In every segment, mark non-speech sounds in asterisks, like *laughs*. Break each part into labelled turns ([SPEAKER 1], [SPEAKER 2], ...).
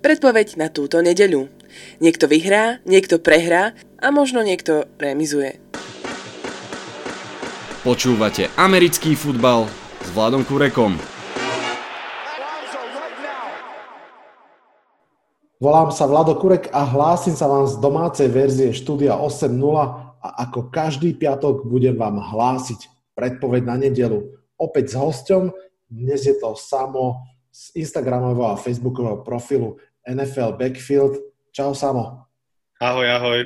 [SPEAKER 1] Predpoveď na túto nedeľu. Niekto vyhrá, niekto prehrá a možno niekto remizuje.
[SPEAKER 2] Počúvate americký futbal s Vladom Kurekom.
[SPEAKER 3] Volám sa Vlado Kurek a hlásim sa vám z domácej verzie štúdia 8.0 a ako každý piatok budem vám hlásiť predpoveď na nedelu. Opäť s hosťom, dnes je to samo z Instagramového a Facebookového profilu NFL Backfield. Čau Samo.
[SPEAKER 4] Ahoj, ahoj.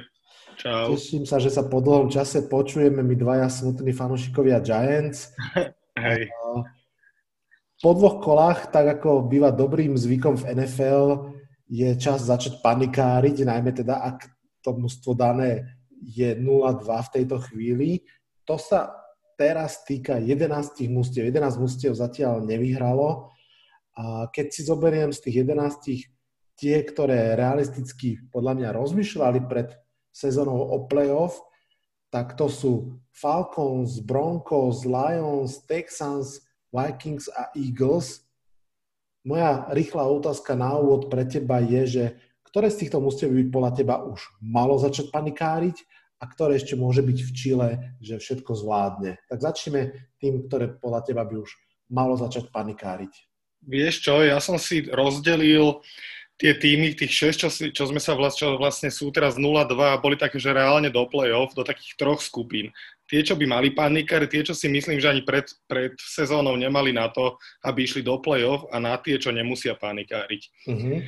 [SPEAKER 4] Čau.
[SPEAKER 3] Teším sa, že sa po dlhom čase počujeme my dvaja smutní fanúšikovia Giants. *laughs*
[SPEAKER 4] Hej.
[SPEAKER 3] Po dvoch kolách, tak ako býva dobrým zvykom v NFL, je čas začať panikáriť, najmä teda ak to mústvo dané je 0-2 v tejto chvíli. To sa teraz týka 11 mústiev. 11 mústiev zatiaľ nevyhralo. A keď si zoberiem z tých 11 tie, ktoré realisticky podľa mňa rozmýšľali pred sezónou o playoff, tak to sú Falcons, Broncos, Lions, Texans, Vikings a Eagles. Moja rýchla otázka na úvod pre teba je, že ktoré z týchto mústiev by podľa teba už malo začať panikáriť a ktoré ešte môže byť v Čile, že všetko zvládne. Tak začneme tým, ktoré podľa teba by už malo začať panikáriť.
[SPEAKER 4] Vieš čo, ja som si rozdelil tie týmy, tých 6, čo, čo sme sa vlastne, čo vlastne sú teraz 0-2 a boli také, že reálne do play-off, do takých troch skupín. Tie, čo by mali panikári, tie, čo si myslím, že ani pred, pred sezónou nemali na to, aby išli do play-off a na tie, čo nemusia panikáriť. Uh-huh.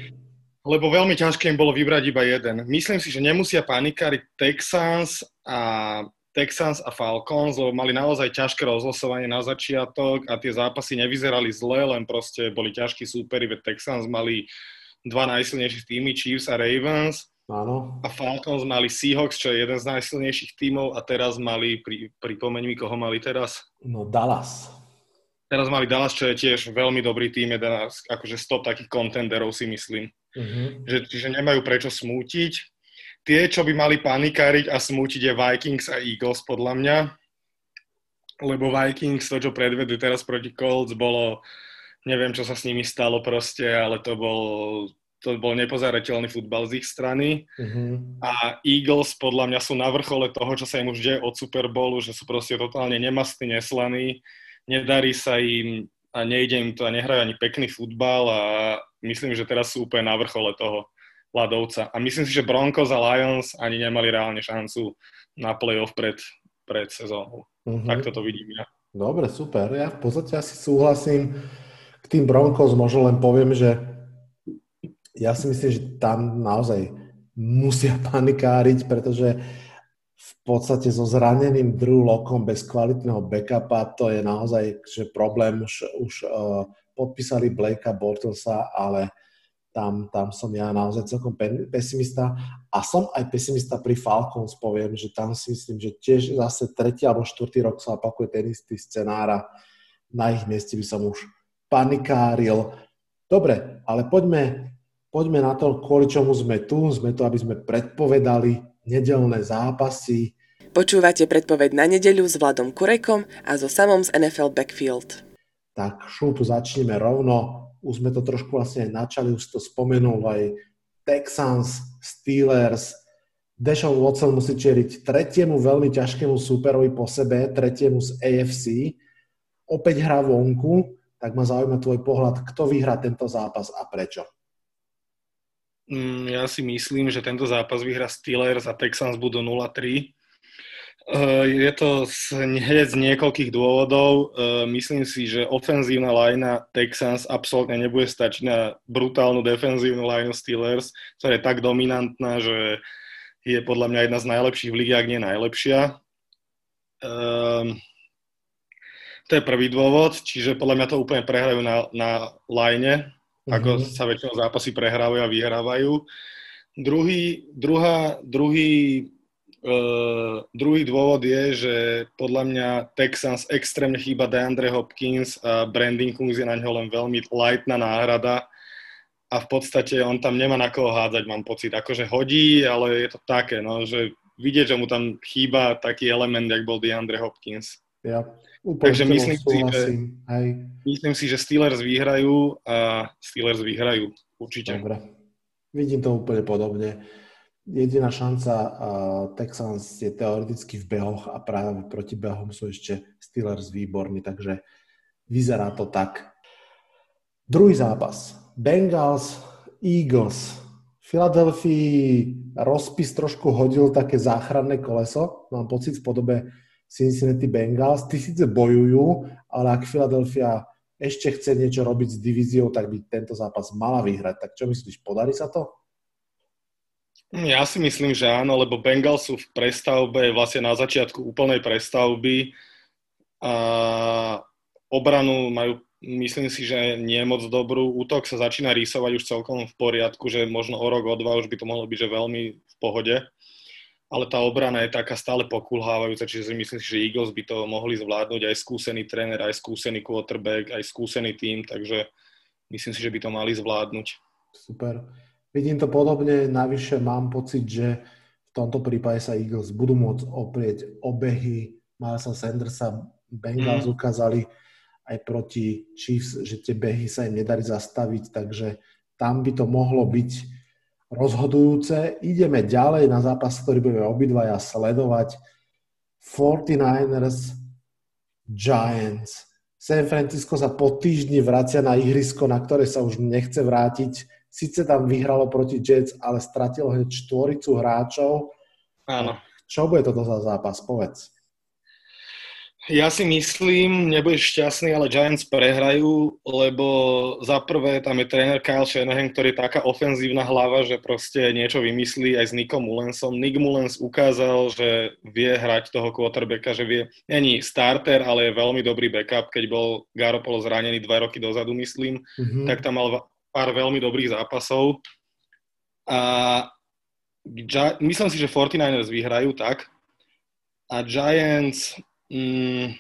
[SPEAKER 4] Lebo veľmi ťažké im bolo vybrať iba jeden. Myslím si, že nemusia panikáriť Texans a Texans a Falcons, lebo mali naozaj ťažké rozlosovanie na začiatok a tie zápasy nevyzerali zle, len proste boli ťažkí súperi, veď Texans mali dva najsilnejších týmy, Chiefs a Ravens.
[SPEAKER 3] Áno.
[SPEAKER 4] A Falcons mali Seahawks, čo je jeden z najsilnejších tímov a teraz mali, pri, pripomeň mi, koho mali teraz?
[SPEAKER 3] No Dallas.
[SPEAKER 4] Teraz mali Dallas, čo je tiež veľmi dobrý tým, jeden akože stop takých kontenderov si myslím. Uh-huh. Že, čiže nemajú prečo smútiť. Tie, čo by mali panikáriť a smútiť je Vikings a Eagles podľa mňa. Lebo Vikings, to čo predvedli teraz proti Colts, bolo neviem, čo sa s nimi stalo proste, ale to bol, to bol nepozerateľný futbal z ich strany. Uh-huh. A Eagles podľa mňa sú na vrchole toho, čo sa im už deje od Super Bowlu, že sú proste totálne nemastní, neslaní, nedarí sa im a nejde im to a nehrajú ani pekný futbal a myslím, že teraz sú úplne na vrchole toho ľadovca. A myslím si, že Broncos a Lions ani nemali reálne šancu na playoff pred, pred sezónou. Uh-huh. Tak toto vidím ja.
[SPEAKER 3] Dobre, super. Ja v podstate asi súhlasím k tým Broncos možno len poviem, že ja si myslím, že tam naozaj musia *laughs* panikáriť, pretože v podstate so zraneným Drew Lockom bez kvalitného backupa to je naozaj že problém. Už, už uh, podpísali Blakea Bortlesa, ale tam, tam som ja naozaj celkom pesimista. A som aj pesimista pri Falcons, poviem, že tam si myslím, že tiež zase tretí alebo štvrtý rok sa opakuje ten istý scenár a na ich mieste by som už panikáril. Dobre, ale poďme, poďme na to, kvôli čomu sme tu. Sme tu, aby sme predpovedali nedelné zápasy.
[SPEAKER 1] Počúvate predpoveď na nedeľu s Vladom Kurekom a so samom z NFL Backfield.
[SPEAKER 3] Tak šup, začneme rovno. Už sme to trošku vlastne načali, už to spomenul aj Texans, Steelers. Deshaun Watson musí čeriť tretiemu veľmi ťažkému súperovi po sebe, tretiemu z AFC. Opäť hrá vonku, tak ma zaujíma tvoj pohľad, kto vyhrá tento zápas a prečo.
[SPEAKER 4] Mm, ja si myslím, že tento zápas vyhrá Steelers a Texans budú 0-3. Eh, je to hneď z niekoľkých dôvodov. Eh, myslím si, že ofenzívna linea Texans absolútne nebude stačiť na brutálnu defenzívnu lineu Steelers, ktorá je tak dominantná, že je podľa mňa jedna z najlepších v lige, ak nie najlepšia. To je prvý dôvod, čiže podľa mňa to úplne prehrajú na, na line, mm-hmm. ako mhm. sa väčšinou zápasy prehrávajú a vyhrávajú. Druhý, druhá, druhý, uh, druhý dôvod je, že podľa mňa Texans extrémne chýba DeAndre Hopkins a Brandon Cooks je na ňo len veľmi lightná náhrada a v podstate on tam nemá na koho hádzať, mám pocit. Akože hodí, ale je to také, no, že vidieť, že mu tam chýba taký element, jak bol DeAndre Hopkins.
[SPEAKER 3] Ja,
[SPEAKER 4] Úplne Takže myslím si, že, Hej. myslím si, že Steelers vyhrajú a Steelers vyhrajú určite.
[SPEAKER 3] Dobre. Vidím to úplne podobne. Jediná šanca uh, Texans je teoreticky v behoch a práve proti behom sú ešte Steelers výborní, takže vyzerá to tak. Druhý zápas. Bengals, Eagles. V Filadelfii rozpis trošku hodil také záchranné koleso. Mám pocit v podobe Cincinnati Bengals. Tí síce bojujú, ale ak Philadelphia ešte chce niečo robiť s divíziou, tak by tento zápas mala vyhrať. Tak čo myslíš, podarí sa to?
[SPEAKER 4] Ja si myslím, že áno, lebo Bengals sú v prestavbe, vlastne na začiatku úplnej prestavby a obranu majú, myslím si, že nie moc dobrú. Útok sa začína rýsovať už celkom v poriadku, že možno o rok, o dva už by to mohlo byť, že veľmi v pohode. Ale tá obrana je taká stále pokulhávajúca, čiže si myslím si, že Eagles by to mohli zvládnuť aj skúsený tréner, aj skúsený quarterback, aj skúsený tým, takže myslím si, že by to mali zvládnuť.
[SPEAKER 3] Super. Vidím to podobne, navyše mám pocit, že v tomto prípade sa Eagles budú môcť oprieť obehy Milesa Sandersa. Bengals mm. ukázali aj proti Chiefs, že tie behy sa im nedarí zastaviť, takže tam by to mohlo byť rozhodujúce. Ideme ďalej na zápas, ktorý budeme obidvaja sledovať. 49ers Giants. San Francisco sa po týždni vracia na ihrisko, na ktoré sa už nechce vrátiť Sice tam vyhralo proti Jets, ale stratilo hneď štvoricu hráčov.
[SPEAKER 4] Áno.
[SPEAKER 3] Čo bude toto za zápas? Povedz.
[SPEAKER 4] Ja si myslím, nebudeš šťastný, ale Giants prehrajú, lebo za prvé tam je tréner Kyle Shanahan, ktorý je taká ofenzívna hlava, že proste niečo vymyslí aj s Nickom Mullensom. Nick Mullens ukázal, že vie hrať toho quarterbacka, že vie, není starter, ale je veľmi dobrý backup. Keď bol Garoppolo zranený dva roky dozadu, myslím, mm-hmm. tak tam mal pár veľmi dobrých zápasov. A myslím si, že 49ers vyhrajú tak. A Giants... Mm,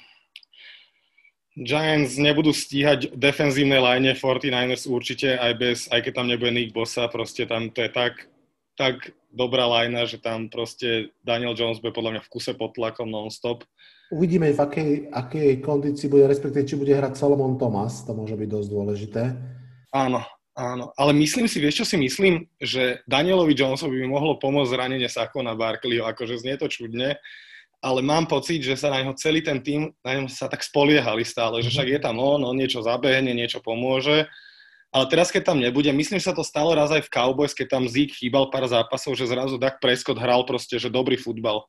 [SPEAKER 4] Giants nebudú stíhať defenzívne line 49ers určite, aj, bez, aj keď tam nebude Nick Bossa, proste tam to je tak, tak dobrá line, že tam proste Daniel Jones bude podľa mňa v kuse pod tlakom non-stop.
[SPEAKER 3] Uvidíme, v akej, akej kondícii bude, respektíve či bude hrať Solomon Thomas, to môže byť dosť dôležité.
[SPEAKER 4] Áno, Áno, ale myslím si, vieš čo si myslím, že Danielovi Jonesovi by mohlo pomôcť zranenie Sakona Barkleyho, akože znie to čudne, ale mám pocit, že sa na neho celý ten tým, na ňom sa tak spoliehali stále, že však je tam on, on niečo zabehne, niečo pomôže, ale teraz, keď tam nebude, myslím, že sa to stalo raz aj v Cowboys, keď tam Zeke chýbal pár zápasov, že zrazu Dak Prescott hral proste, že dobrý futbal.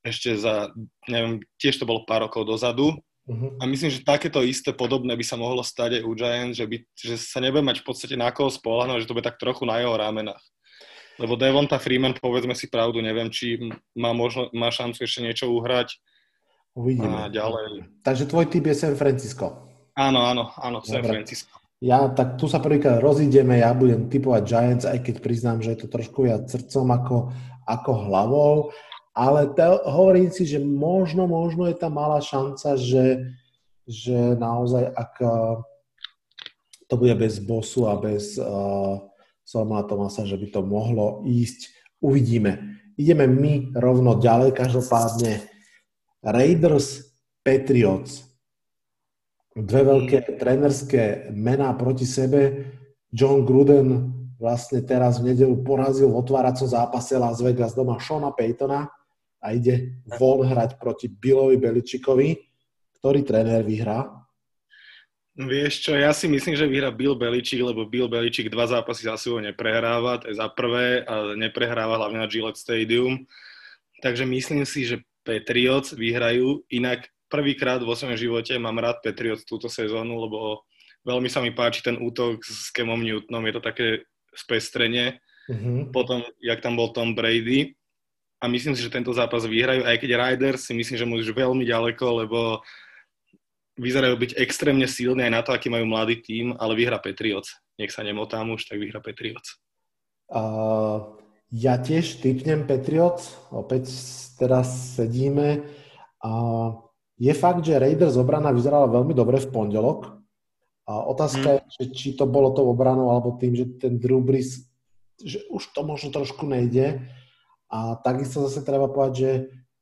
[SPEAKER 4] Ešte za, neviem, tiež to bolo pár rokov dozadu Uh-huh. A myslím, že takéto isté podobné by sa mohlo stať aj u Giants, že, by, že sa nebude mať v podstate na koho spolahnuť, že to bude tak trochu na jeho rámenách. Lebo Devonta Freeman, povedzme si pravdu, neviem, či má, možno, má šancu ešte niečo uhrať.
[SPEAKER 3] Uvidíme.
[SPEAKER 4] A ďalej.
[SPEAKER 3] Takže tvoj typ je San Francisco.
[SPEAKER 4] Áno, áno, áno, San Dobre. Francisco.
[SPEAKER 3] Ja, tak tu sa prvýkrát rozídeme, ja budem typovať Giants, aj keď priznám, že je to trošku viac srdcom ako, ako hlavou ale te, hovorím si, že možno, možno je tam malá šanca, že, že naozaj ak uh, to bude bez bosu a bez uh, Solomona Tomasa, že by to mohlo ísť. Uvidíme. Ideme my rovno ďalej, každopádne Raiders Patriots. Dve veľké trénerské mená proti sebe. John Gruden vlastne teraz v nedelu porazil v otváracom zápase Las Vegas doma Shona Paytona a ide von hrať proti Billovi Beličikovi. Ktorý tréner vyhrá?
[SPEAKER 4] Vieš čo, ja si myslím, že vyhrá Bill Beličik, lebo Bill Beličik dva zápasy za sebou neprehráva, to je za prvé, a neprehráva hlavne na Gillette Stadium. Takže myslím si, že Patriots vyhrajú. Inak prvýkrát vo svojom živote mám rád Patriots túto sezónu, lebo veľmi sa mi páči ten útok s Kemom Newtonom, je to také spestrenie. Mm-hmm. Potom, jak tam bol Tom Brady, a myslím si, že tento zápas vyhrajú, aj keď Riders si myslím, že môžu veľmi ďaleko, lebo vyzerajú byť extrémne silní aj na to, aký majú mladý tím, ale vyhra Patriots. Nech sa nemotám už, tak vyhra Patriots.
[SPEAKER 3] Uh, ja tiež typnem Patriots, opäť teraz sedíme. Uh, je fakt, že Raiders obrana vyzerala veľmi dobre v pondelok. A otázka hmm. je, že či to bolo to obranou, alebo tým, že ten Drew Brees, že už to možno trošku nejde. A takisto zase treba povedať, že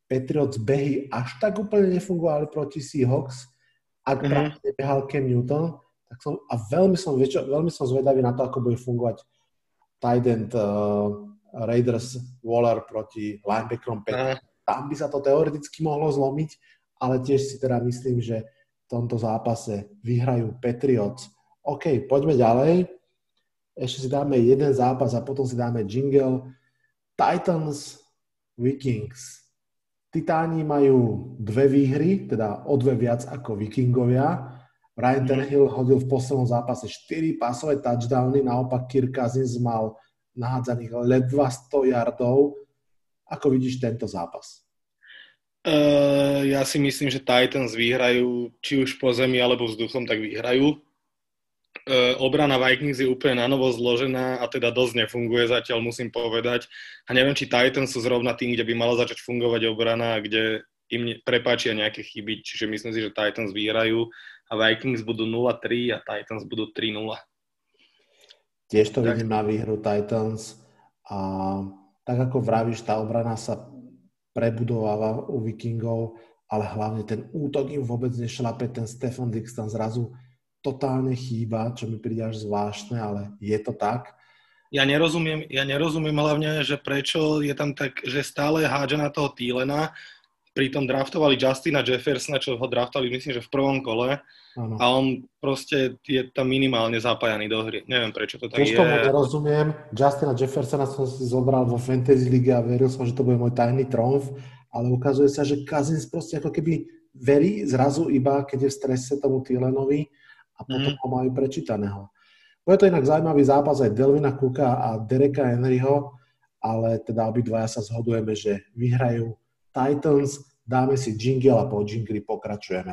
[SPEAKER 3] Patriots behy až tak úplne nefungovali proti Seahawks. Ak mm-hmm. práve nebehal Cam Newton, tak som, a veľmi som, vieš, veľmi som zvedavý na to, ako bude fungovať tight end uh, Raiders Waller proti linebackerom Patriots. Tam by sa to teoreticky mohlo zlomiť, ale tiež si teda myslím, že v tomto zápase vyhrajú Patriots. OK, poďme ďalej. Ešte si dáme jeden zápas a potom si dáme jingle. Titans Vikings. Titáni majú dve výhry, teda o dve viac ako Vikingovia. Ryan mhm. Tannehill hodil v poslednom zápase 4 pasové touchdowny, naopak Kirk Cousins mal nahádzaných ledva 100 yardov. Ako vidíš tento zápas?
[SPEAKER 4] Uh, ja si myslím, že Titans vyhrajú, či už po zemi alebo vzduchom, tak vyhrajú. Uh, obrana Vikings je úplne na novo zložená a teda dosť nefunguje zatiaľ, musím povedať. A neviem, či Titans sú zrovna tým, kde by mala začať fungovať obrana kde im prepáčia nejaké chyby. Čiže myslím si, že Titans vyhrajú a Vikings budú 0-3 a Titans budú 3-0.
[SPEAKER 3] Tiež to tak. vidím na výhru Titans a tak ako vravíš, tá obrana sa prebudováva u Vikingov, ale hlavne ten útok im vôbec nešlape, ten Stefan Dix tam zrazu totálne chýba, čo mi príde až zvláštne, ale je to tak.
[SPEAKER 4] Ja nerozumiem, ja nerozumiem hlavne, že prečo je tam tak, že stále hádže na toho Týlena, pritom draftovali Justina Jeffersona, čo ho draftali myslím, že v prvom kole ano. a on proste je tam minimálne zapájaný do hry. Neviem, prečo to tak Tiež je.
[SPEAKER 3] tomu nerozumiem. Justina Jeffersona som si zobral vo Fantasy League a veril som, že to bude môj tajný tromf, ale ukazuje sa, že Cousins proste ako keby verí zrazu iba, keď je v strese tomu Thielenovi a potom mm. ho majú prečítaného. Bude to inak zaujímavý zápas aj Delvina Cooka a Dereka Henryho, ale teda obidvaja sa zhodujeme, že vyhrajú Titans. Dáme si jingle a po jingli pokračujeme.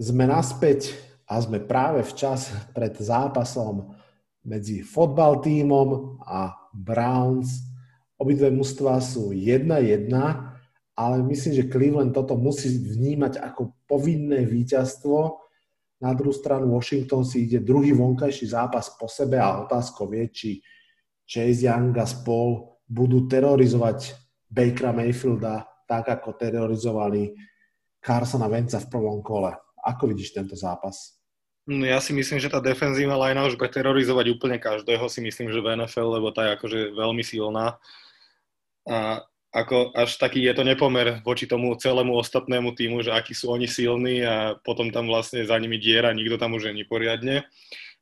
[SPEAKER 3] Sme naspäť a sme práve včas pred zápasom medzi fotbal tímom a Browns. Obidve mužstva sú 1-1, ale myslím, že Cleveland toto musí vnímať ako povinné víťazstvo. Na druhú stranu Washington si ide druhý vonkajší zápas po sebe a otázkou je, či Chase Young a spol budú terorizovať Bakera Mayfielda tak, ako terorizovali Carsona Venca v prvom kole. Ako vidíš tento zápas?
[SPEAKER 4] No ja si myslím, že tá defenzívna linea už bude terorizovať úplne každého, si myslím, že v NFL, lebo tá je akože veľmi silná. A ako až taký je to nepomer voči tomu celému ostatnému týmu, že akí sú oni silní a potom tam vlastne za nimi diera, nikto tam už není poriadne.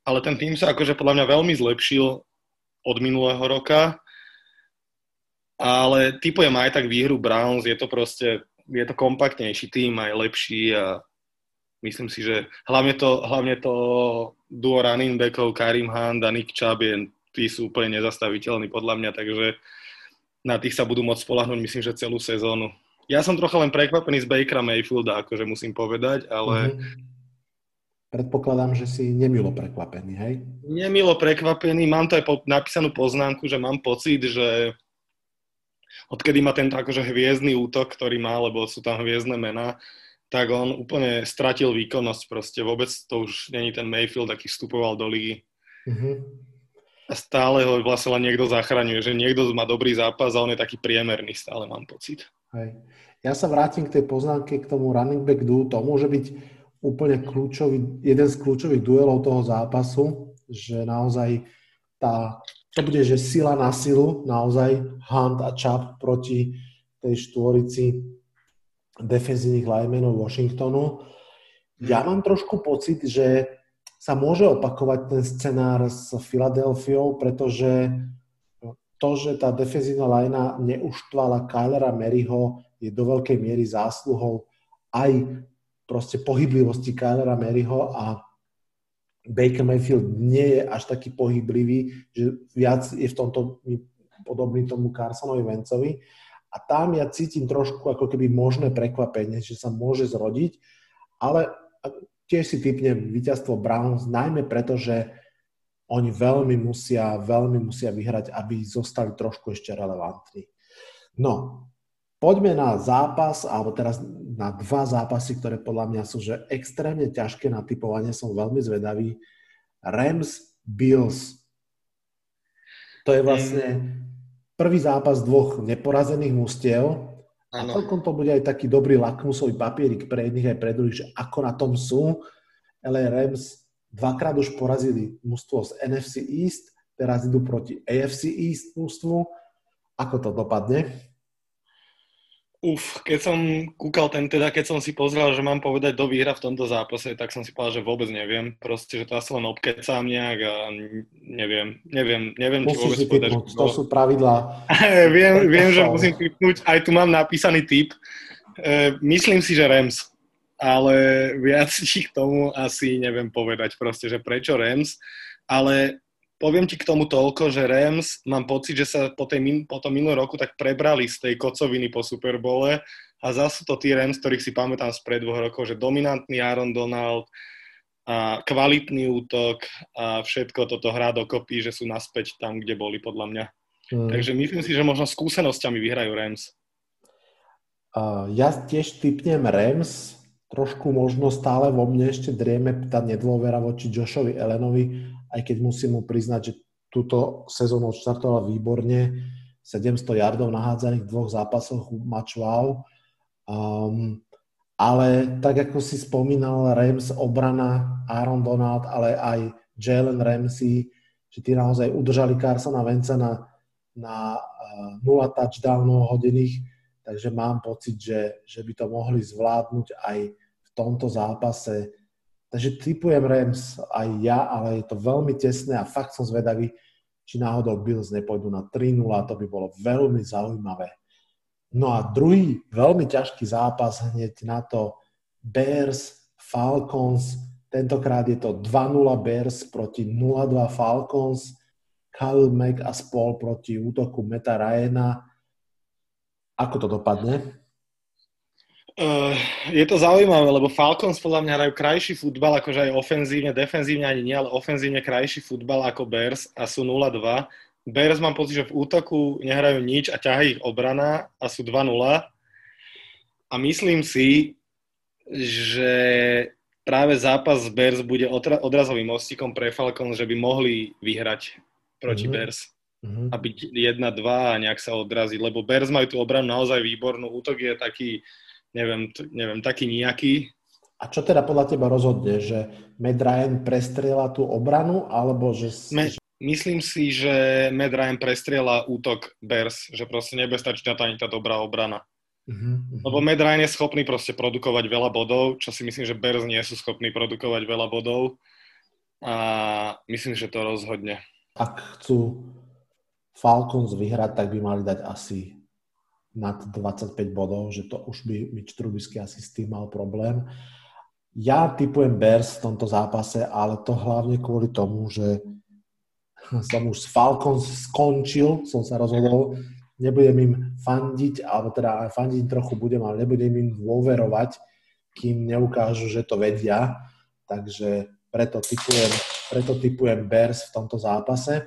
[SPEAKER 4] Ale ten tým sa akože podľa mňa veľmi zlepšil od minulého roka. Ale typujem aj tak výhru Browns, je to proste, je to kompaktnejší tým, aj lepší a myslím si, že hlavne to, hlavne to duo running backov Karim Hunt a Nick Chubb je, tí sú úplne nezastaviteľní podľa mňa, takže na tých sa budú môcť spolahnúť, myslím, že celú sezónu. Ja som trocha len prekvapený z Bakera Mayfielda, akože musím povedať, ale mm-hmm
[SPEAKER 3] Predpokladám, že si nemilo prekvapený, hej?
[SPEAKER 4] Nemilo prekvapený, mám to aj po, napísanú poznámku, že mám pocit, že odkedy má tento akože hviezdny útok, ktorý má, lebo sú tam hviezdne mená, tak on úplne stratil výkonnosť proste. Vôbec to už není ten Mayfield, aký vstupoval do ligy. Mm-hmm. A stále ho vlastne len niekto zachraňuje, že niekto má dobrý zápas a on je taký priemerný, stále mám pocit.
[SPEAKER 3] Hej. Ja sa vrátim k tej poznámke, k tomu running back duo. To môže byť úplne kľúčový, jeden z kľúčových duelov toho zápasu, že naozaj tá, to bude, že sila na silu, naozaj Hunt a Chubb proti tej štvorici defenzívnych linemenov Washingtonu. Ja mám trošku pocit, že sa môže opakovať ten scenár s Filadelfiou, pretože to, že tá defenzívna lajna neuštvala Kylera Maryho, je do veľkej miery zásluhou aj proste pohyblivosti Kylera Maryho a Baker Mayfield nie je až taký pohyblivý, že viac je v tomto podobný tomu Carsonovi Vencovi. A tam ja cítim trošku ako keby možné prekvapenie, že sa môže zrodiť, ale tiež si typnem víťazstvo Browns, najmä preto, že oni veľmi musia, veľmi musia vyhrať, aby zostali trošku ešte relevantní. No, Poďme na zápas, alebo teraz na dva zápasy, ktoré podľa mňa sú že extrémne ťažké na typovanie, som veľmi zvedavý. Rams, Bills. To je vlastne prvý zápas dvoch neporazených mustiev. A celkom to bude aj taký dobrý lakmusový papierik pre jedných aj pre druhých, že ako na tom sú. LA Rams Dvakrát už porazili mužstvo z NFC East, teraz idú proti AFC East mužstvu. Ako to dopadne?
[SPEAKER 4] Uf, keď som kúkal ten, teda keď som si pozrel, že mám povedať, do výhra v tomto zápase, tak som si povedal, že vôbec neviem. Proste, že to asi len obkecám nejak a neviem, neviem, neviem,
[SPEAKER 3] či vôbec povedať. Typnúť, to sú pravidlá. *laughs*
[SPEAKER 4] viem, viem, že musím typnúť, aj tu mám napísaný typ. E, myslím si, že Rams, ale viac *laughs* k tomu asi neviem povedať proste, že prečo Rams, ale poviem ti k tomu toľko, že Rams, mám pocit, že sa po, tej, po tom minulom roku tak prebrali z tej kocoviny po Superbole a zase to tí Rams, ktorých si pamätám spred dvoch rokov, že dominantný Aaron Donald a kvalitný útok a všetko toto hrá dokopy, že sú naspäť tam, kde boli podľa mňa. Hmm. Takže myslím si, že možno skúsenosťami vyhrajú Rams.
[SPEAKER 3] Uh, ja tiež typnem Rams, trošku možno stále vo mne ešte drieme tá nedôvera voči Joshovi Elenovi, aj keď musím mu priznať, že túto sezónu odštartoval výborne, 700 yardov nahádzaných v dvoch zápasoch, match wow. Um, ale tak ako si spomínal, Rams, obrana, Aaron Donald, ale aj Jalen Ramsey, že tí naozaj udržali Carsona Venca na, na uh, 0 touchdownov hodených, takže mám pocit, že, že by to mohli zvládnuť aj v tomto zápase Takže typujem Rams aj ja, ale je to veľmi tesné a fakt som zvedavý, či náhodou Bills nepôjdu na 3-0 a to by bolo veľmi zaujímavé. No a druhý veľmi ťažký zápas hneď na to Bears, Falcons, tentokrát je to 2-0 Bears proti 0-2 Falcons, Khalil Mack a spol proti útoku Meta Ryana. Ako to dopadne?
[SPEAKER 4] Uh, je to zaujímavé, lebo Falcons podľa mňa hrajú krajší futbal, akože aj ofenzívne, defenzívne ani nie, ale ofenzívne krajší futbal ako Bears a sú 0-2. Bears mám pocit, že v útoku nehrajú nič a ťaha ich obrana a sú 2-0. A myslím si, že práve zápas z Bears bude odrazovým mostíkom pre Falcons, že by mohli vyhrať proti mm-hmm. Bears. Mm-hmm. A byť 1-2 a nejak sa odraziť, lebo Bears majú tú obranu naozaj výbornú, útok je taký neviem, neviem, taký nejaký.
[SPEAKER 3] A čo teda podľa teba rozhodne, že Matt Ryan prestrela tú obranu, alebo že...
[SPEAKER 4] Me, myslím si, že Matt Ryan prestrela útok Bears, že proste nebude stačiť na to ani tá dobrá obrana. Uh-huh, Lebo Matt Ryan je schopný proste produkovať veľa bodov, čo si myslím, že Bears nie sú schopní produkovať veľa bodov. A myslím, že to rozhodne.
[SPEAKER 3] Ak chcú Falcons vyhrať, tak by mali dať asi nad 25 bodov, že to už by Mitch Trubisky asi s tým mal problém. Ja typujem Bears v tomto zápase, ale to hlavne kvôli tomu, že *laughs* som už s Falcons skončil, som sa rozhodol, nebudem im fandiť, alebo teda fandiť trochu budem, ale nebudem im dôverovať, kým neukážu, že to vedia. Takže preto typujem, preto typujem Bears v tomto zápase.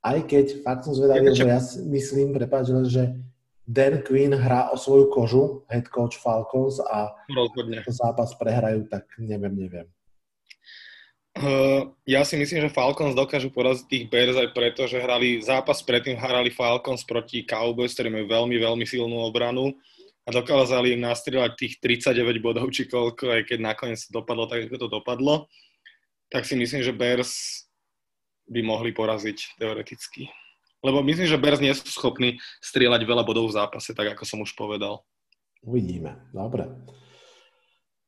[SPEAKER 3] Aj keď fakt som zvedavý, že ja myslím, prepáč, že Dan Quinn hrá o svoju kožu, head coach Falcons a
[SPEAKER 4] Rozhodne.
[SPEAKER 3] zápas prehrajú, tak neviem, neviem.
[SPEAKER 4] Uh, ja si myslím, že Falcons dokážu poraziť tých Bears aj preto, že hrali zápas predtým hrali Falcons proti Cowboys, ktorí majú veľmi, veľmi silnú obranu a dokázali im nastrieľať tých 39 bodov či koľko, aj keď nakoniec to dopadlo tak, ako to dopadlo, tak si myslím, že Bears by mohli poraziť teoreticky. Lebo myslím, že Bears nie sú schopní strieľať veľa bodov v zápase, tak ako som už povedal.
[SPEAKER 3] Uvidíme. Dobre.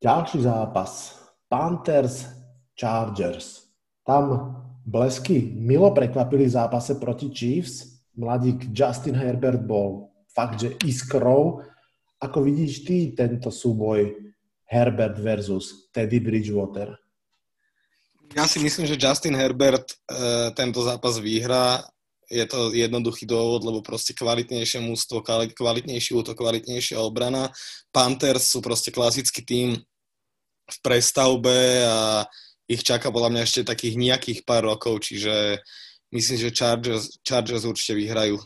[SPEAKER 3] Ďalší zápas. Panthers Chargers. Tam blesky milo prekvapili v zápase proti Chiefs. Mladík Justin Herbert bol fakt, že iskrou. Ako vidíš ty tento súboj Herbert versus Teddy Bridgewater?
[SPEAKER 4] Ja si myslím, že Justin Herbert e, tento zápas vyhrá je to jednoduchý dôvod, lebo proste kvalitnejšie mústvo, kvalitnejší útok, kvalitnejšia obrana. Panthers sú proste klasický tým v prestavbe a ich čaká podľa mňa ešte takých nejakých pár rokov, čiže myslím, že Chargers, Chargers určite vyhrajú.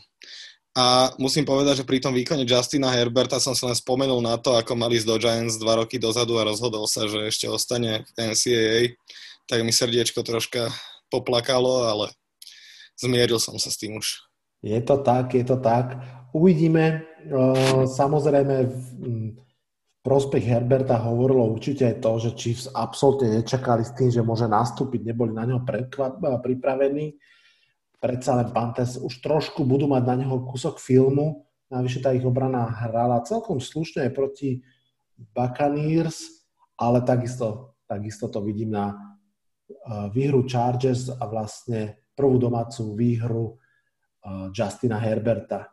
[SPEAKER 4] A musím povedať, že pri tom výkone Justina Herberta som sa len spomenul na to, ako mali z do Giants dva roky dozadu a rozhodol sa, že ešte ostane v NCAA, tak mi srdiečko troška poplakalo, ale zmieril som sa s tým už.
[SPEAKER 3] Je to tak, je to tak. Uvidíme. Samozrejme, v prospech Herberta hovorilo určite aj to, že Chiefs absolútne nečakali s tým, že môže nastúpiť, neboli na neho pripravení. Predsa len Panthers už trošku budú mať na neho kúsok filmu, navyše tá ich obrana hrala celkom slušne aj proti Buccaneers, ale takisto, takisto to vidím na uh, výhru Chargers a vlastne prvú domácu výhru uh, Justina Herberta.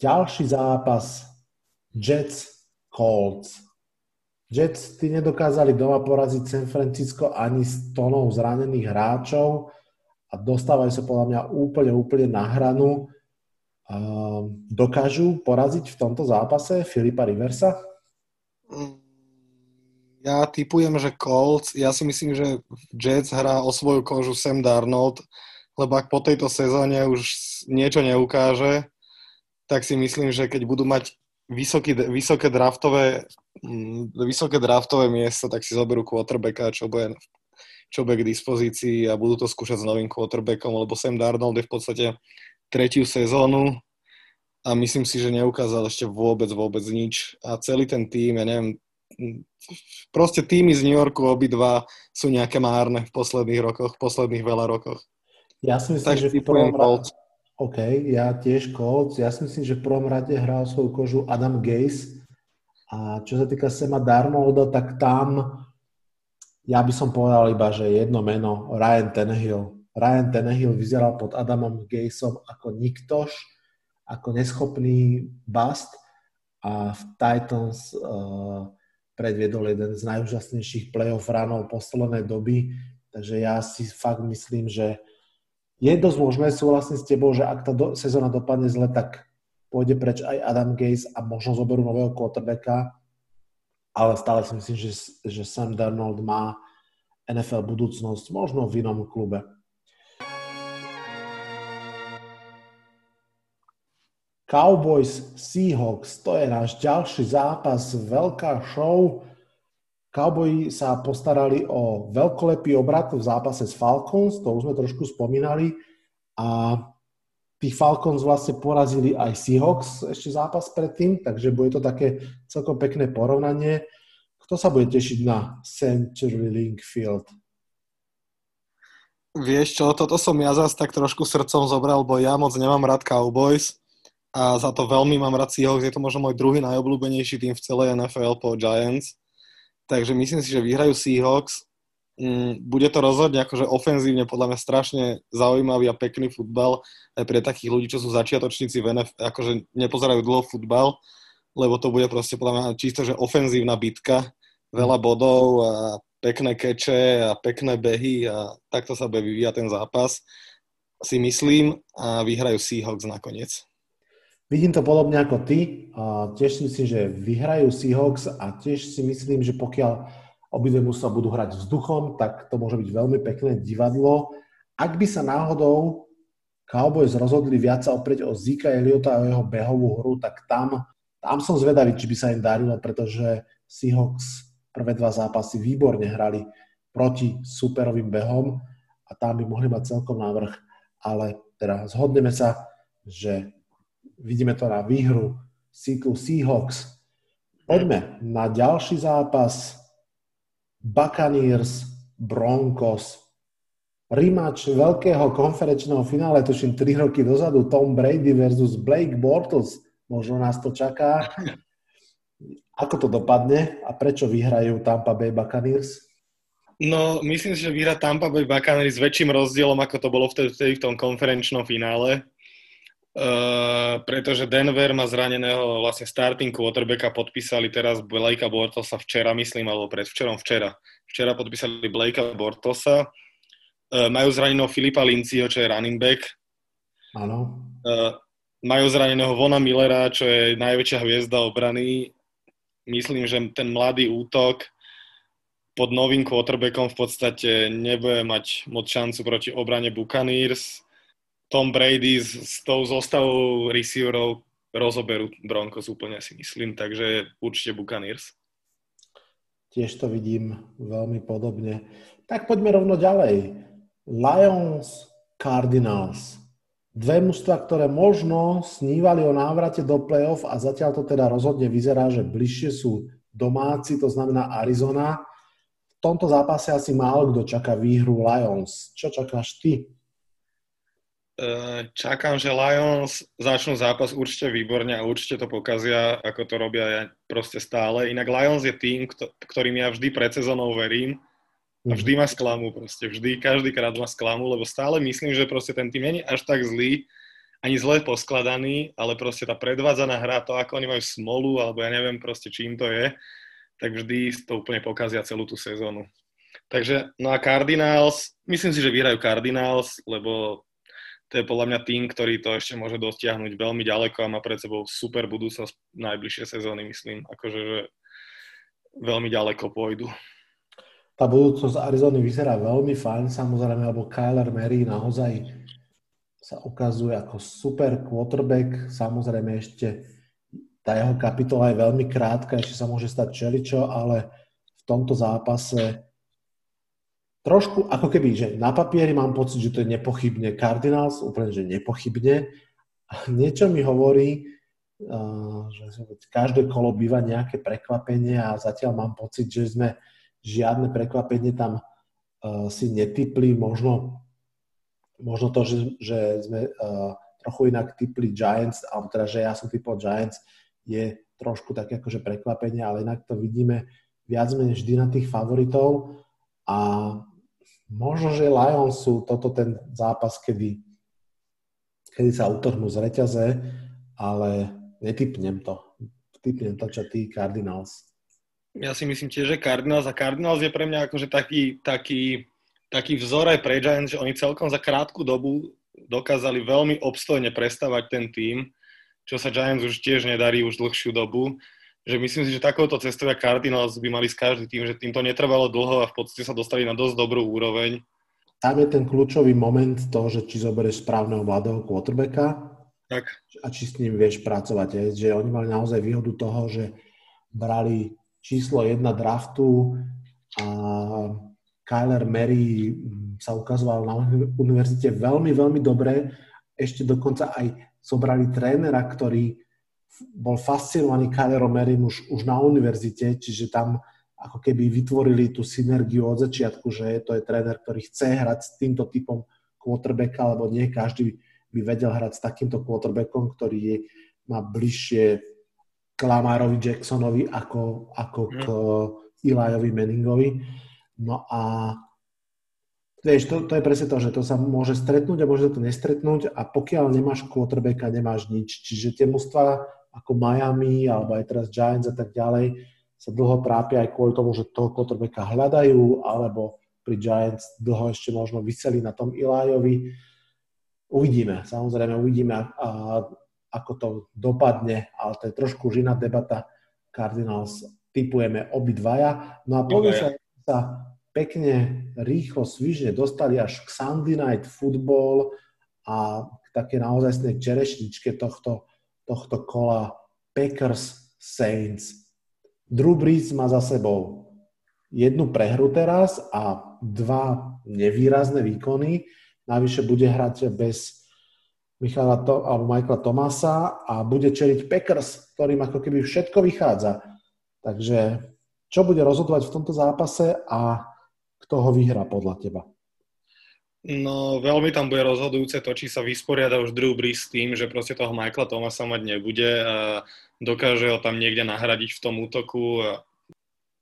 [SPEAKER 3] Ďalší zápas Jets Colts. Jets ty nedokázali doma poraziť San Francisco ani s tónou zranených hráčov a dostávajú sa podľa mňa úplne, úplne na hranu. Uh, dokážu poraziť v tomto zápase Filipa Riversa?
[SPEAKER 4] Mm, ja typujem, že Colts. Ja si myslím, že Jets hrá o svoju kožu Sam Darnold, lebo ak po tejto sezóne už niečo neukáže, tak si myslím, že keď budú mať vysoký, vysoké draftové mm, vysoké draftové miesto, tak si zoberú quarterbacka, čo bude, čo bude k dispozícii a budú to skúšať s novým quarterbackom, lebo Sam Darnold je v podstate tretiu sezónu a myslím si, že neukázal ešte vôbec, vôbec nič. A celý ten tým, ja neviem, proste týmy z New Yorku obidva sú nejaké márne v posledných rokoch, v posledných veľa rokoch.
[SPEAKER 3] Ja si myslím, Takže že v prvom, rade, OK, ja tiež Colts. Ja si myslím, že v prvom rade hral svoju kožu Adam Gaze. A čo sa týka Sema Darnolda, tak tam ja by som povedal iba, že jedno meno, Ryan Tannehill. Ryan Tannehill vyzeral pod Adamom Gazeom ako niktož, ako neschopný bust a v Titans uh, predviedol jeden z najúžasnejších playoff ranov poslednej doby, takže ja si fakt myslím, že je dosť možné, súhlasím s tebou, že ak tá do, sezóna dopadne zle, tak pôjde preč aj Adam Gaze a možno zoberú nového quarterbacka, ale stále si myslím, že, že Sam Darnold má NFL budúcnosť možno v inom klube. Cowboys Seahawks, to je náš ďalší zápas, veľká show. Cowboy sa postarali o veľkolepý obrat v zápase s Falcons, to už sme trošku spomínali. A tých Falcons vlastne porazili aj Seahawks ešte zápas predtým, takže bude to také celkom pekné porovnanie. Kto sa bude tešiť na Century Link Field?
[SPEAKER 4] Vieš čo, toto som ja zase tak trošku srdcom zobral, bo ja moc nemám rád Cowboys a za to veľmi mám rád Seahawks. Je to možno môj druhý najobľúbenejší tým v celej NFL po Giants takže myslím si, že vyhrajú Seahawks. Mm, bude to rozhodne akože ofenzívne podľa mňa strašne zaujímavý a pekný futbal aj pre takých ľudí, čo sú začiatočníci v NFL, akože nepozerajú dlho futbal, lebo to bude proste podľa mňa čisto, že ofenzívna bitka, veľa bodov a pekné keče a pekné behy a takto sa bude vyvíjať ten zápas si myslím a vyhrajú Seahawks nakoniec.
[SPEAKER 3] Vidím to podobne ako ty. A tiež si myslím, že vyhrajú Seahawks a tiež si myslím, že pokiaľ obidve mužstva budú hrať vzduchom, tak to môže byť veľmi pekné divadlo. Ak by sa náhodou Cowboys rozhodli viac sa oprieť o Zika Eliota a jeho behovú hru, tak tam, tam som zvedavý, či by sa im darilo, pretože Seahawks prvé dva zápasy výborne hrali proti superovým behom a tam by mohli mať celkom návrh, ale teda zhodneme sa, že Vidíme to na výhru Seattle Seahawks. Poďme na ďalší zápas. Buccaneers Broncos. Rimač veľkého konferenčného finále, tuším 3 roky dozadu, Tom Brady versus Blake Bortles. Možno nás to čaká. Ako to dopadne a prečo vyhrajú Tampa Bay Buccaneers?
[SPEAKER 4] No, myslím si, že vyhrá Tampa Bay Buccaneers s väčším rozdielom, ako to bolo vtedy v tom konferenčnom finále. Uh, pretože Denver má zraneného vlastne starting quarterbacka, podpísali teraz Blakea Bortosa včera, myslím, alebo predvčerom včera. Včera podpísali Blakea Bortosa. Uh, majú zraneného Filipa Lincieho, čo je running back.
[SPEAKER 3] Áno.
[SPEAKER 4] Uh, majú zraneného Vona Millera, čo je najväčšia hviezda obrany. Myslím, že ten mladý útok pod novým quarterbackom v podstate nebude mať moc šancu proti obrane Buccaneers tom Brady s, s tou zostavou receiverov rozoberú Broncos úplne si myslím, takže určite Buccaneers.
[SPEAKER 3] Tiež to vidím veľmi podobne. Tak poďme rovno ďalej. Lions, Cardinals. Dve mužstva, ktoré možno snívali o návrate do play-off a zatiaľ to teda rozhodne vyzerá, že bližšie sú domáci, to znamená Arizona. V tomto zápase asi málo kto čaká výhru Lions. Čo čakáš ty?
[SPEAKER 4] Čakám, že Lions začnú zápas určite výborne a určite to pokazia, ako to robia ja proste stále. Inak Lions je tým, ktorým ja vždy pred sezónou verím a vždy ma sklamu proste, vždy, každý krát ma sklamu, lebo stále myslím, že proste ten tým není až tak zlý, ani zle poskladaný, ale proste tá predvádzaná hra, to ako oni majú smolu, alebo ja neviem proste čím to je, tak vždy to úplne pokazia celú tú sezónu. Takže, no a Cardinals, myslím si, že vyhrajú Cardinals, lebo to je podľa mňa tým, ktorý to ešte môže dostiahnuť veľmi ďaleko a má pred sebou super budúcnosť najbližšie sezóny, myslím. Akože, že veľmi ďaleko pôjdu.
[SPEAKER 3] Tá budúcnosť Arizony vyzerá veľmi fajn, samozrejme, lebo Kyler Mary naozaj sa ukazuje ako super quarterback. Samozrejme ešte tá jeho kapitola je veľmi krátka, ešte sa môže stať čeličo, ale v tomto zápase trošku ako keby, že na papieri mám pocit, že to je nepochybne Cardinals, úplne, že nepochybne. A niečo mi hovorí, že každé kolo býva nejaké prekvapenie a zatiaľ mám pocit, že sme žiadne prekvapenie tam si netypli, možno možno to, že, že sme uh, trochu inak typli Giants, alebo teda, že ja som typol Giants, je trošku také akože prekvapenie, ale inak to vidíme viac menej vždy na tých favoritov a možno, že Lions sú toto ten zápas, kedy, kedy sa utrhnú z reťaze, ale netypnem to. Typnem to, čo tí Cardinals.
[SPEAKER 4] Ja si myslím tiež, že Cardinals a Cardinals je pre mňa akože taký, taký taký vzor aj pre Giants, že oni celkom za krátku dobu dokázali veľmi obstojne prestavať ten tým, čo sa Giants už tiež nedarí už dlhšiu dobu. Že myslím si, že takouto cestou Cardinals by mali z každý tým, že tým to netrvalo dlho a v podstate sa dostali na dosť dobrú úroveň.
[SPEAKER 3] Tam je ten kľúčový moment toho, že či zoberieš správneho mladého quarterbacka
[SPEAKER 4] tak.
[SPEAKER 3] a či s ním vieš pracovať. Že oni mali naozaj výhodu toho, že brali číslo jedna draftu a Kyler Mary sa ukazoval na univerzite veľmi, veľmi dobre. Ešte dokonca aj zobrali trénera, ktorý bol fascinovaný Kylerom Marym už, už na univerzite, čiže tam ako keby vytvorili tú synergiu od začiatku, že to je tréner, ktorý chce hrať s týmto typom quarterbacka, lebo nie každý by vedel hrať s takýmto quarterbackom, ktorý je, má bližšie k Lamarovi Jacksonovi ako, ako k mhm. Elijovi Manningovi. No a vieš, to, to je presne to, že to sa môže stretnúť a môže to nestretnúť a pokiaľ nemáš quarterbacka, nemáš nič. Čiže tie mužstva ako Miami alebo aj teraz Giants a tak ďalej sa dlho trápia aj kvôli tomu, že toho quarterbacka hľadajú alebo pri Giants dlho ešte možno vyseli na tom Ilajovi. Uvidíme, samozrejme uvidíme, a, a, ako to dopadne, ale to je trošku už iná debata. Cardinals typujeme obidvaja. No a povie sa, sa pekne, rýchlo, svižne dostali až k Sunday Night Football a k také naozajstnej čerešničke tohto, tohto kola Packers Saints. Drew Brees má za sebou jednu prehru teraz a dva nevýrazné výkony. Navyše bude hrať bez Michala to, alebo Michaela Tomasa a bude čeliť Packers, ktorým ako keby všetko vychádza. Takže čo bude rozhodovať v tomto zápase a kto ho vyhrá podľa teba?
[SPEAKER 4] No, veľmi tam bude rozhodujúce to, či sa vysporiada už Drew Brees s tým, že proste toho Michaela Thomasa mať nebude a dokáže ho tam niekde nahradiť v tom útoku.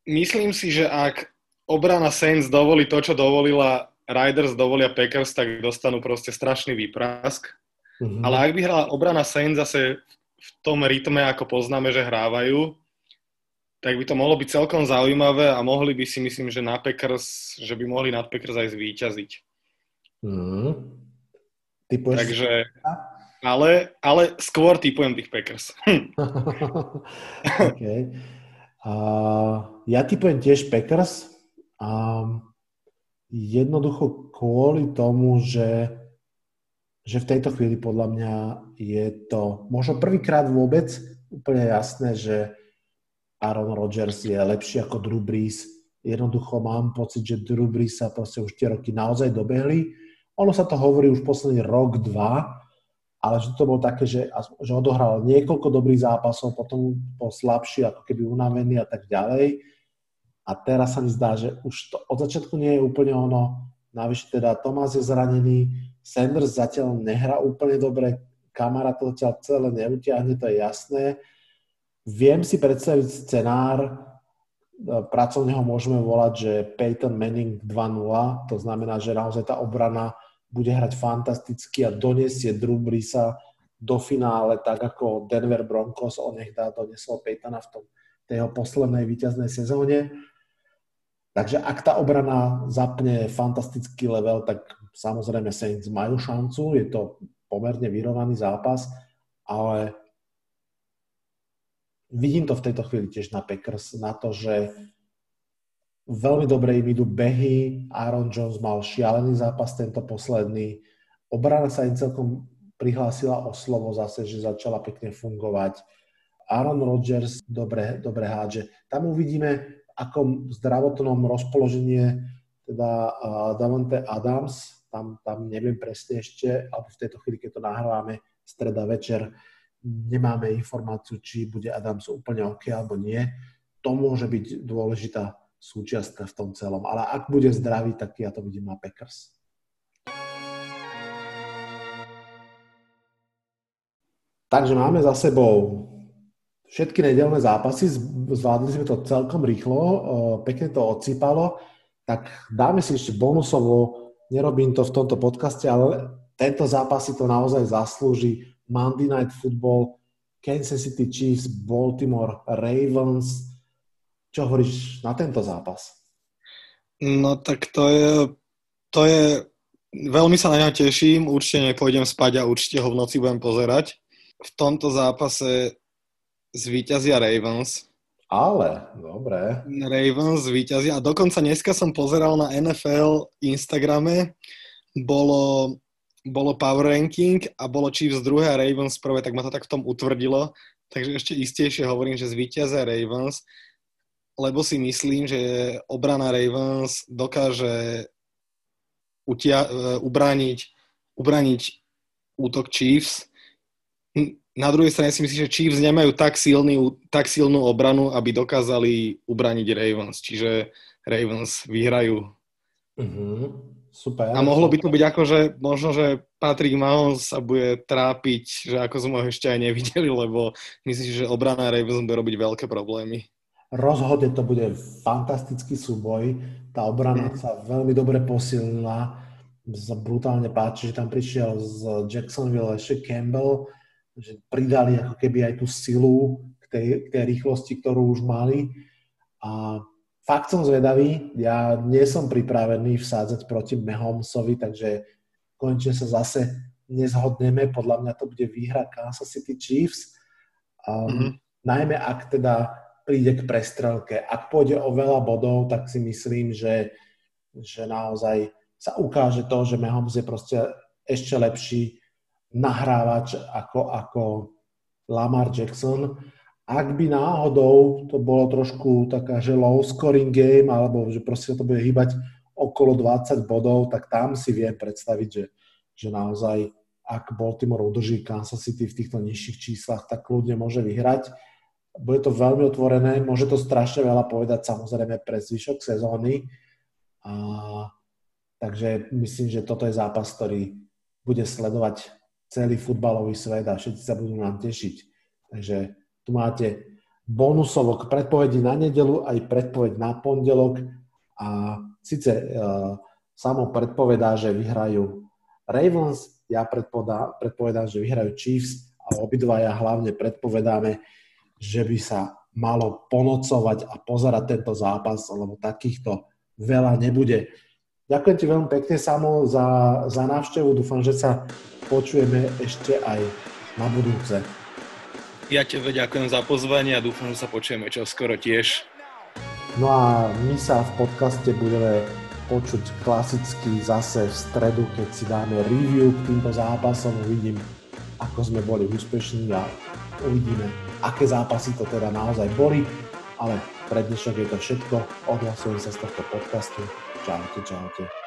[SPEAKER 4] Myslím si, že ak obrana Saints dovolí to, čo dovolila Riders, dovolia Packers, tak dostanú proste strašný výprask. Mm-hmm. Ale ak by hrala obrana Saints zase v tom rytme, ako poznáme, že hrávajú, tak by to mohlo byť celkom zaujímavé a mohli by si, myslím, že na Packers, že by mohli nad Packers aj zvíťaziť.
[SPEAKER 3] Mm.
[SPEAKER 4] Typuješ Takže, ale, ale skôr typujem tých Packers. *laughs*
[SPEAKER 3] okay. uh, ja typujem tiež Packers. Um, jednoducho kvôli tomu, že, že v tejto chvíli podľa mňa je to možno prvýkrát vôbec úplne jasné, že Aaron Rodgers je lepší ako Drew Brees. Jednoducho mám pocit, že Drew Brees sa proste už tie roky naozaj dobehli. Ono sa to hovorí už posledný rok, dva ale že to bolo také, že, že odohral niekoľko dobrých zápasov, potom bol slabší, ako keby unavený a tak ďalej. A teraz sa mi zdá, že už to od začiatku nie je úplne ono. Navyše teda Tomás je zranený, Sanders zatiaľ nehrá úplne dobre, Kamara to zatiaľ celé neutiahne, to je jasné. Viem si predstaviť scenár, e, pracovne ho môžeme volať, že Peyton Manning 2-0, to znamená, že naozaj tá obrana bude hrať fantasticky a donesie Drew Breesa do finále, tak ako Denver Broncos dá donesol Peytona v tom, tej poslednej víťaznej sezóne. Takže ak tá obrana zapne fantastický level, tak samozrejme Saints majú šancu, je to pomerne vyrovnaný zápas, ale vidím to v tejto chvíli tiež na Packers, na to, že Veľmi dobre im idú behy. Aaron Jones mal šialený zápas tento posledný. Obrana sa im celkom prihlásila o slovo zase, že začala pekne fungovať. Aaron Rodgers dobre, dobre hádže. Tam uvidíme, ako zdravotnom rozpoloženie teda uh, Davante Adams, tam, tam neviem presne ešte, alebo v tejto chvíli, keď to nahrávame, streda večer, nemáme informáciu, či bude Adams úplne OK alebo nie. To môže byť dôležitá súčiastka v tom celom. Ale ak bude zdravý, tak ja to vidím na Packers. Takže máme za sebou všetky nedelné zápasy, zvládli sme to celkom rýchlo, pekne to odsýpalo, tak dáme si ešte bonusovo, nerobím to v tomto podcaste, ale tento zápas si to naozaj zaslúži. Monday Night Football, Kansas City Chiefs, Baltimore Ravens, čo hovoríš na tento zápas?
[SPEAKER 4] No tak to je, to je, veľmi sa na ňa teším, určite nepôjdem spať a určite ho v noci budem pozerať. V tomto zápase zvíťazia Ravens.
[SPEAKER 3] Ale, dobre.
[SPEAKER 4] Ravens zvíťazia a dokonca dneska som pozeral na NFL Instagrame, bolo, bolo power ranking a bolo Chiefs druhé a Ravens prvé, tak ma to tak v tom utvrdilo. Takže ešte istejšie hovorím, že zvíťazia Ravens lebo si myslím, že obrana Ravens dokáže utia- e, ubrániť, ubrániť útok Chiefs. Na druhej strane si myslím, že Chiefs nemajú tak, silný, tak silnú obranu, aby dokázali ubrániť Ravens. Čiže Ravens vyhrajú.
[SPEAKER 3] Mm-hmm. Super.
[SPEAKER 4] A mohlo by to byť ako, že možno, že Patrick Mahomes sa bude trápiť, že ako sme ho ešte aj nevideli, lebo myslím, že obrana Ravens bude robiť veľké problémy.
[SPEAKER 3] Rozhodne to bude fantastický súboj. Tá obrana sa veľmi dobre posilnila. Brutálne páči, že tam prišiel z Jacksonville ešte Campbell, že pridali ako keby aj tú silu k tej, k tej rýchlosti, ktorú už mali. A fakt som zvedavý. Ja nie som pripravený vsádzať proti Mahomesovi, takže konečne sa zase nezhodneme. Podľa mňa to bude výhra Kansas City Chiefs. Um, mm-hmm. Najmä ak teda príde k prestrelke. Ak pôjde o veľa bodov, tak si myslím, že, že naozaj sa ukáže to, že Mahomes je proste ešte lepší nahrávač ako, ako Lamar Jackson. Ak by náhodou to bolo trošku taká, že low scoring game, alebo že proste to bude hýbať okolo 20 bodov, tak tam si viem predstaviť, že, že naozaj ak Baltimore udrží Kansas City v týchto nižších číslach, tak kľudne môže vyhrať bude to veľmi otvorené, môže to strašne veľa povedať samozrejme pre zvyšok sezóny. A, takže myslím, že toto je zápas, ktorý bude sledovať celý futbalový svet a všetci sa budú nám tešiť. Takže tu máte bonusovok predpovedi na nedelu aj predpoveď na pondelok a síce uh, samo predpovedá, že vyhrajú Ravens, ja predpovedám, že vyhrajú Chiefs a obidvaja hlavne predpovedáme, že by sa malo ponocovať a pozerať tento zápas, lebo takýchto veľa nebude. Ďakujem ti veľmi pekne, Samo, za, za návštevu. Dúfam, že sa počujeme ešte aj na budúce.
[SPEAKER 4] Ja tebe ďakujem za pozvanie a dúfam, že sa počujeme čo skoro tiež.
[SPEAKER 3] No a my sa v podcaste budeme počuť klasicky zase v stredu, keď si dáme review k týmto zápasom. Uvidím, ako sme boli úspešní a uvidíme, aké zápasy to teda naozaj boli, ale pre dnešok je to všetko. Odhlasujem sa z tohto podcastu. Čaute, čaute.